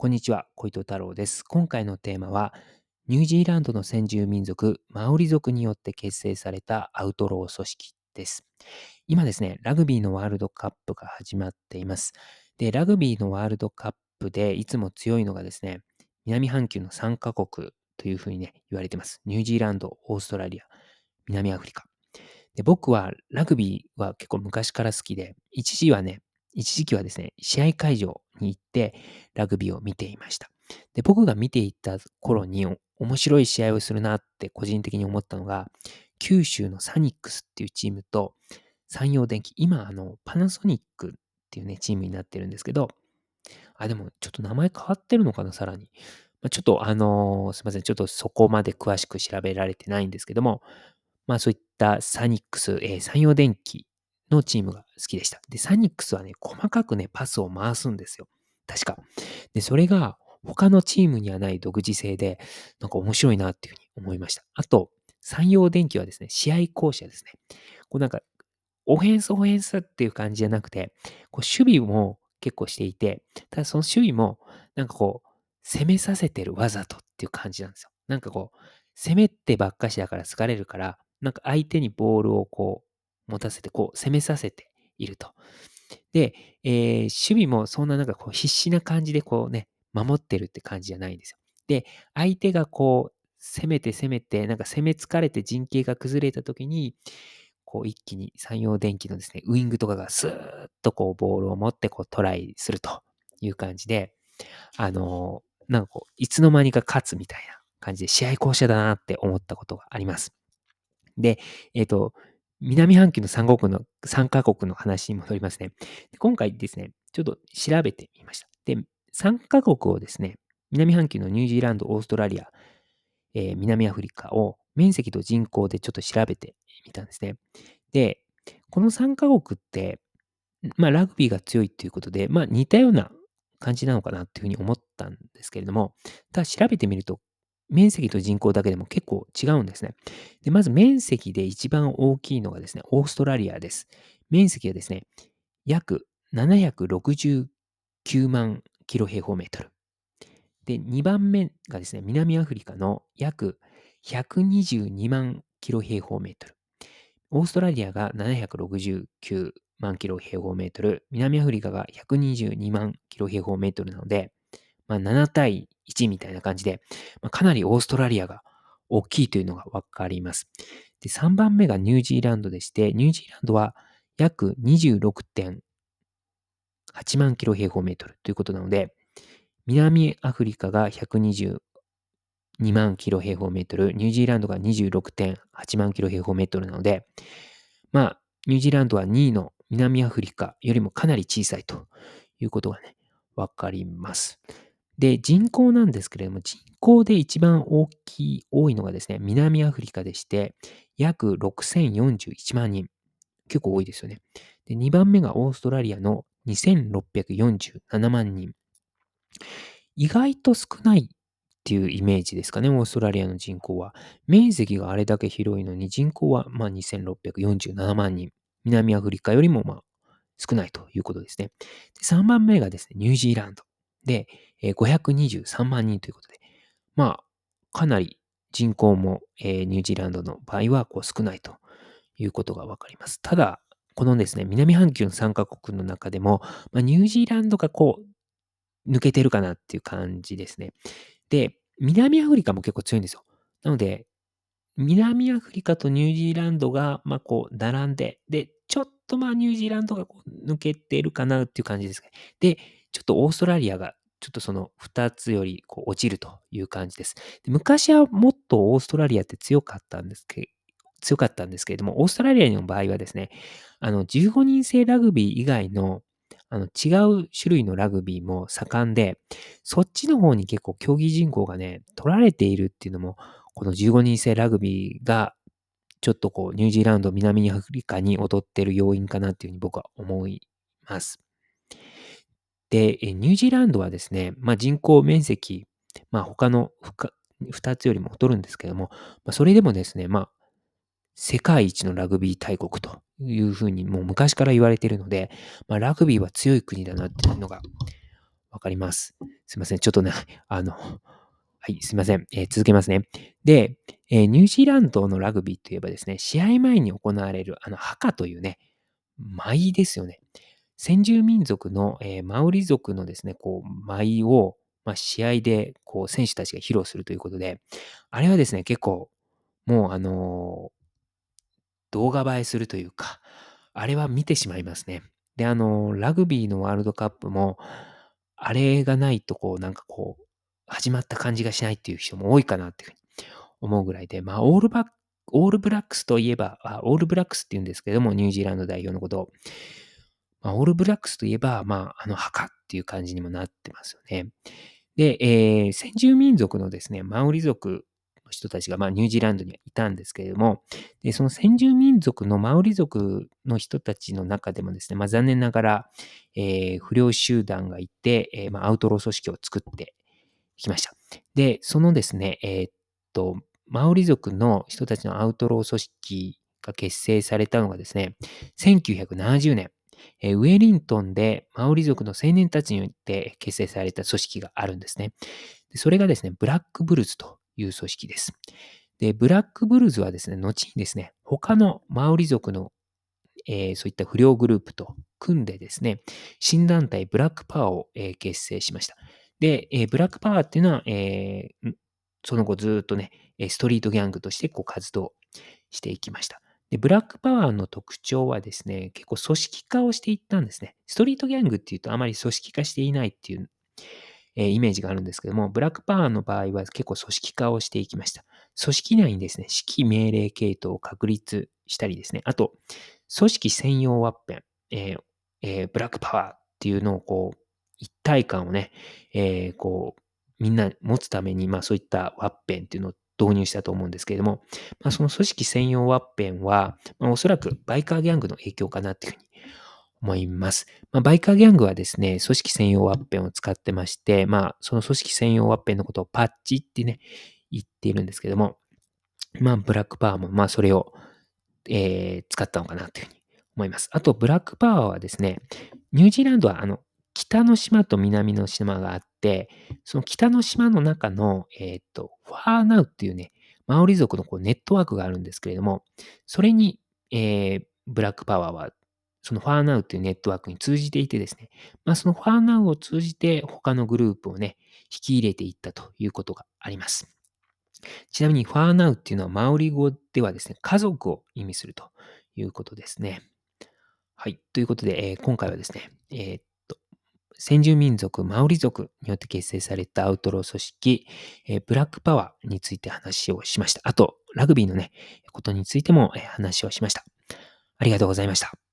こんにちは、小糸太郎です。今回のテーマは、ニュージーランドの先住民族、マオリ族によって結成されたアウトロー組織です。今ですね、ラグビーのワールドカップが始まっています。で、ラグビーのワールドカップでいつも強いのがですね、南半球の3カ国というふうにね、言われてます。ニュージーランド、オーストラリア、南アフリカ。で僕はラグビーは結構昔から好きで、一時はね、一時期はですね、試合会場に行ってラグビーを見ていました。で、僕が見ていた頃に面白い試合をするなって個人的に思ったのが、九州のサニックスっていうチームと山陽電機、今あのパナソニックっていうね、チームになってるんですけど、あ、でもちょっと名前変わってるのかな、さらに。まあ、ちょっとあのー、すいません、ちょっとそこまで詳しく調べられてないんですけども、まあそういったサニックス、えー、山陽電機のチームが好きでした。で、サニックスはね、細かくね、パスを回すんですよ。確か。で、それが他のチームにはない独自性で、なんか面白いなっていうふうに思いました。あと、山陽電機はですね、試合巧者ですね。こうなんか、オフェンスオフェンスっていう感じじゃなくて、こう守備も結構していて、ただその守備も、なんかこう、攻めさせてるわざとっていう感じなんですよ。なんかこう、攻めてばっかしだから疲れるから、なんか相手にボールをこう、持たせて、こう、攻めさせていると。で、えー、守備もそんななんかこう必死な感じでこうね、守ってるって感じじゃないんですよ。で、相手がこう、攻めて攻めて、なんか攻め疲れて陣形が崩れた時に、こう一気に山陽電機のですね、ウイングとかがスーッとこうボールを持ってこうトライするという感じで、あのー、なんかこう、いつの間にか勝つみたいな感じで試合巧者だなって思ったことがあります。で、えっ、ー、と、南半球の3国の、3カ国の話に戻りますね。今回ですね、ちょっと調べてみました。で、3カ国をですね、南半球のニュージーランド、オーストラリア、えー、南アフリカを面積と人口でちょっと調べてみたんですね。で、この3カ国って、まあ、ラグビーが強いっていうことで、まあ、似たような感じなのかなっていうふうに思ったんですけれども、ただ調べてみると、面積と人口だけでも結構違うんですね。でまず面積で一番大きいのがですね、オーストラリアです。面積はですね、約769万キロ平方メートル。で、2番目がですね、南アフリカの約122万キロ平方メートル。オーストラリアが769万キロ平方メートル、南アフリカが122万キロ平方メートルなので、まあ、7対1みたいな感じで、まあ、かなりオーストラリアが大きいというのがわかります。で、3番目がニュージーランドでして、ニュージーランドは約26.8万キロ平方メートルということなので、南アフリカが122万キロ平方メートル、ニュージーランドが26.8万キロ平方メートルなので、まあ、ニュージーランドは2位の南アフリカよりもかなり小さいということがね、わかります。で、人口なんですけれども、人口で一番大きい、多いのがですね、南アフリカでして、約6041万人。結構多いですよね。で、2番目がオーストラリアの2647万人。意外と少ないっていうイメージですかね、オーストラリアの人口は。面積があれだけ広いのに人口はまあ2647万人。南アフリカよりもまあ少ないということですね。で3番目がですね、ニュージーランド。で、え523万人ということで、まあ、かなり人口も、えニュージーランドの場合はこう少ないということがわかります。ただ、このですね、南半球の3カ国の中でも、まあ、ニュージーランドがこう、抜けてるかなっていう感じですね。で、南アフリカも結構強いんですよ。なので、南アフリカとニュージーランドが、まあ、こう、並んで、で、ちょっとまあ、ニュージーランドがこう抜けてるかなっていう感じですね。で、ちょっとオーストラリアがちょっとその2つよりこう落ちるという感じですで。昔はもっとオーストラリアって強かったんですけ強かったんですけれども、オーストラリアの場合はですね、あの15人制ラグビー以外のあの違う種類のラグビーも盛んで、そっちの方に結構競技人口がね、取られているっていうのも、この15人制ラグビーがちょっとこうニュージーランド、南アフリカに劣ってる要因かなっていうふうに僕は思います。で、ニュージーランドはですね、まあ、人口面積、まあ、他の2つよりも劣るんですけども、まあ、それでもですね、まあ、世界一のラグビー大国というふうにもう昔から言われているので、まあ、ラグビーは強い国だなっていうのがわかります。すいません。ちょっとね、あの、はい、すいません。えー、続けますね。で、えー、ニュージーランドのラグビーといえばですね、試合前に行われる、あの、ハカというね、舞ですよね。先住民族の、えー、マウリ族のですね、こう、舞を、まあ、試合で、こう、選手たちが披露するということで、あれはですね、結構、もう、あの動画映えするというか、あれは見てしまいますね。で、あの、ラグビーのワールドカップも、あれがないと、こう、なんかこう、始まった感じがしないっていう人も多いかなっていうふうに思うぐらいで、まあ、オールバック、オールブラックスといえば、オールブラックスって言うんですけども、ニュージーランド代表のことを。まあ、オールブラックスといえば、まあ、あの、墓っていう感じにもなってますよね。で、えー、先住民族のですね、マウリ族の人たちが、まあ、ニュージーランドにはいたんですけれども、でその先住民族のマウリ族の人たちの中でもですね、まあ、残念ながら、えー、不良集団がいて、えー、まあ、アウトロー組織を作ってきました。で、そのですね、えー、っと、マオリ族の人たちのアウトロー組織が結成されたのがですね、1970年、えウェリントンでマオリ族の青年たちによって結成された組織があるんですね。でそれがですね、ブラックブルズという組織です。で、ブラックブルズはですね、後にですね、他のマオリ族の、えー、そういった不良グループと組んでですね、新団体ブラックパワーを、えー、結成しました。で、えー、ブラックパワーっていうのは、えその後ずっとね、ストリートギャングとしてこう活動していきました。で、ブラックパワーの特徴はですね、結構組織化をしていったんですね。ストリートギャングっていうとあまり組織化していないっていう、えー、イメージがあるんですけども、ブラックパワーの場合は結構組織化をしていきました。組織内にですね、指揮命令系統を確立したりですね、あと、組織専用ワッペン、えーえー、ブラックパワーっていうのをこう、一体感をね、えー、こう、みんな持つために、まあそういったワッペンっていうのを導入したと思うんですけれども、まあ、その組織専用ワッペンは、まあ、おそらくバイカーギャングの影響かなっていうふうに思います。まあ、バイカーギャングはですね、組織専用ワッペンを使ってまして、まあ、その組織専用ワッペンのことをパッチってね、言っているんですけども、まあ、ブラックパワーも、まあ、それを、えー、使ったのかなというふうに思います。あと、ブラックパワーはですね、ニュージーランドは、あの、北の島と南の島があって、その北の島の中の、えっ、と、ファーナウっていうね、マオリ族のこうネットワークがあるんですけれども、それに、えー、ブラックパワーは、そのファーナウっていうネットワークに通じていてですね、まあ、そのファーナウを通じて他のグループをね、引き入れていったということがあります。ちなみにファーナウっていうのはマオリ語ではですね、家族を意味するということですね。はい。ということで、えー、今回はですね、えー、先住民族マオリ族によって結成されたアウトロー組織、え、ブラックパワーについて話をしました。あと、ラグビーのね、ことについても、え、話をしました。ありがとうございました。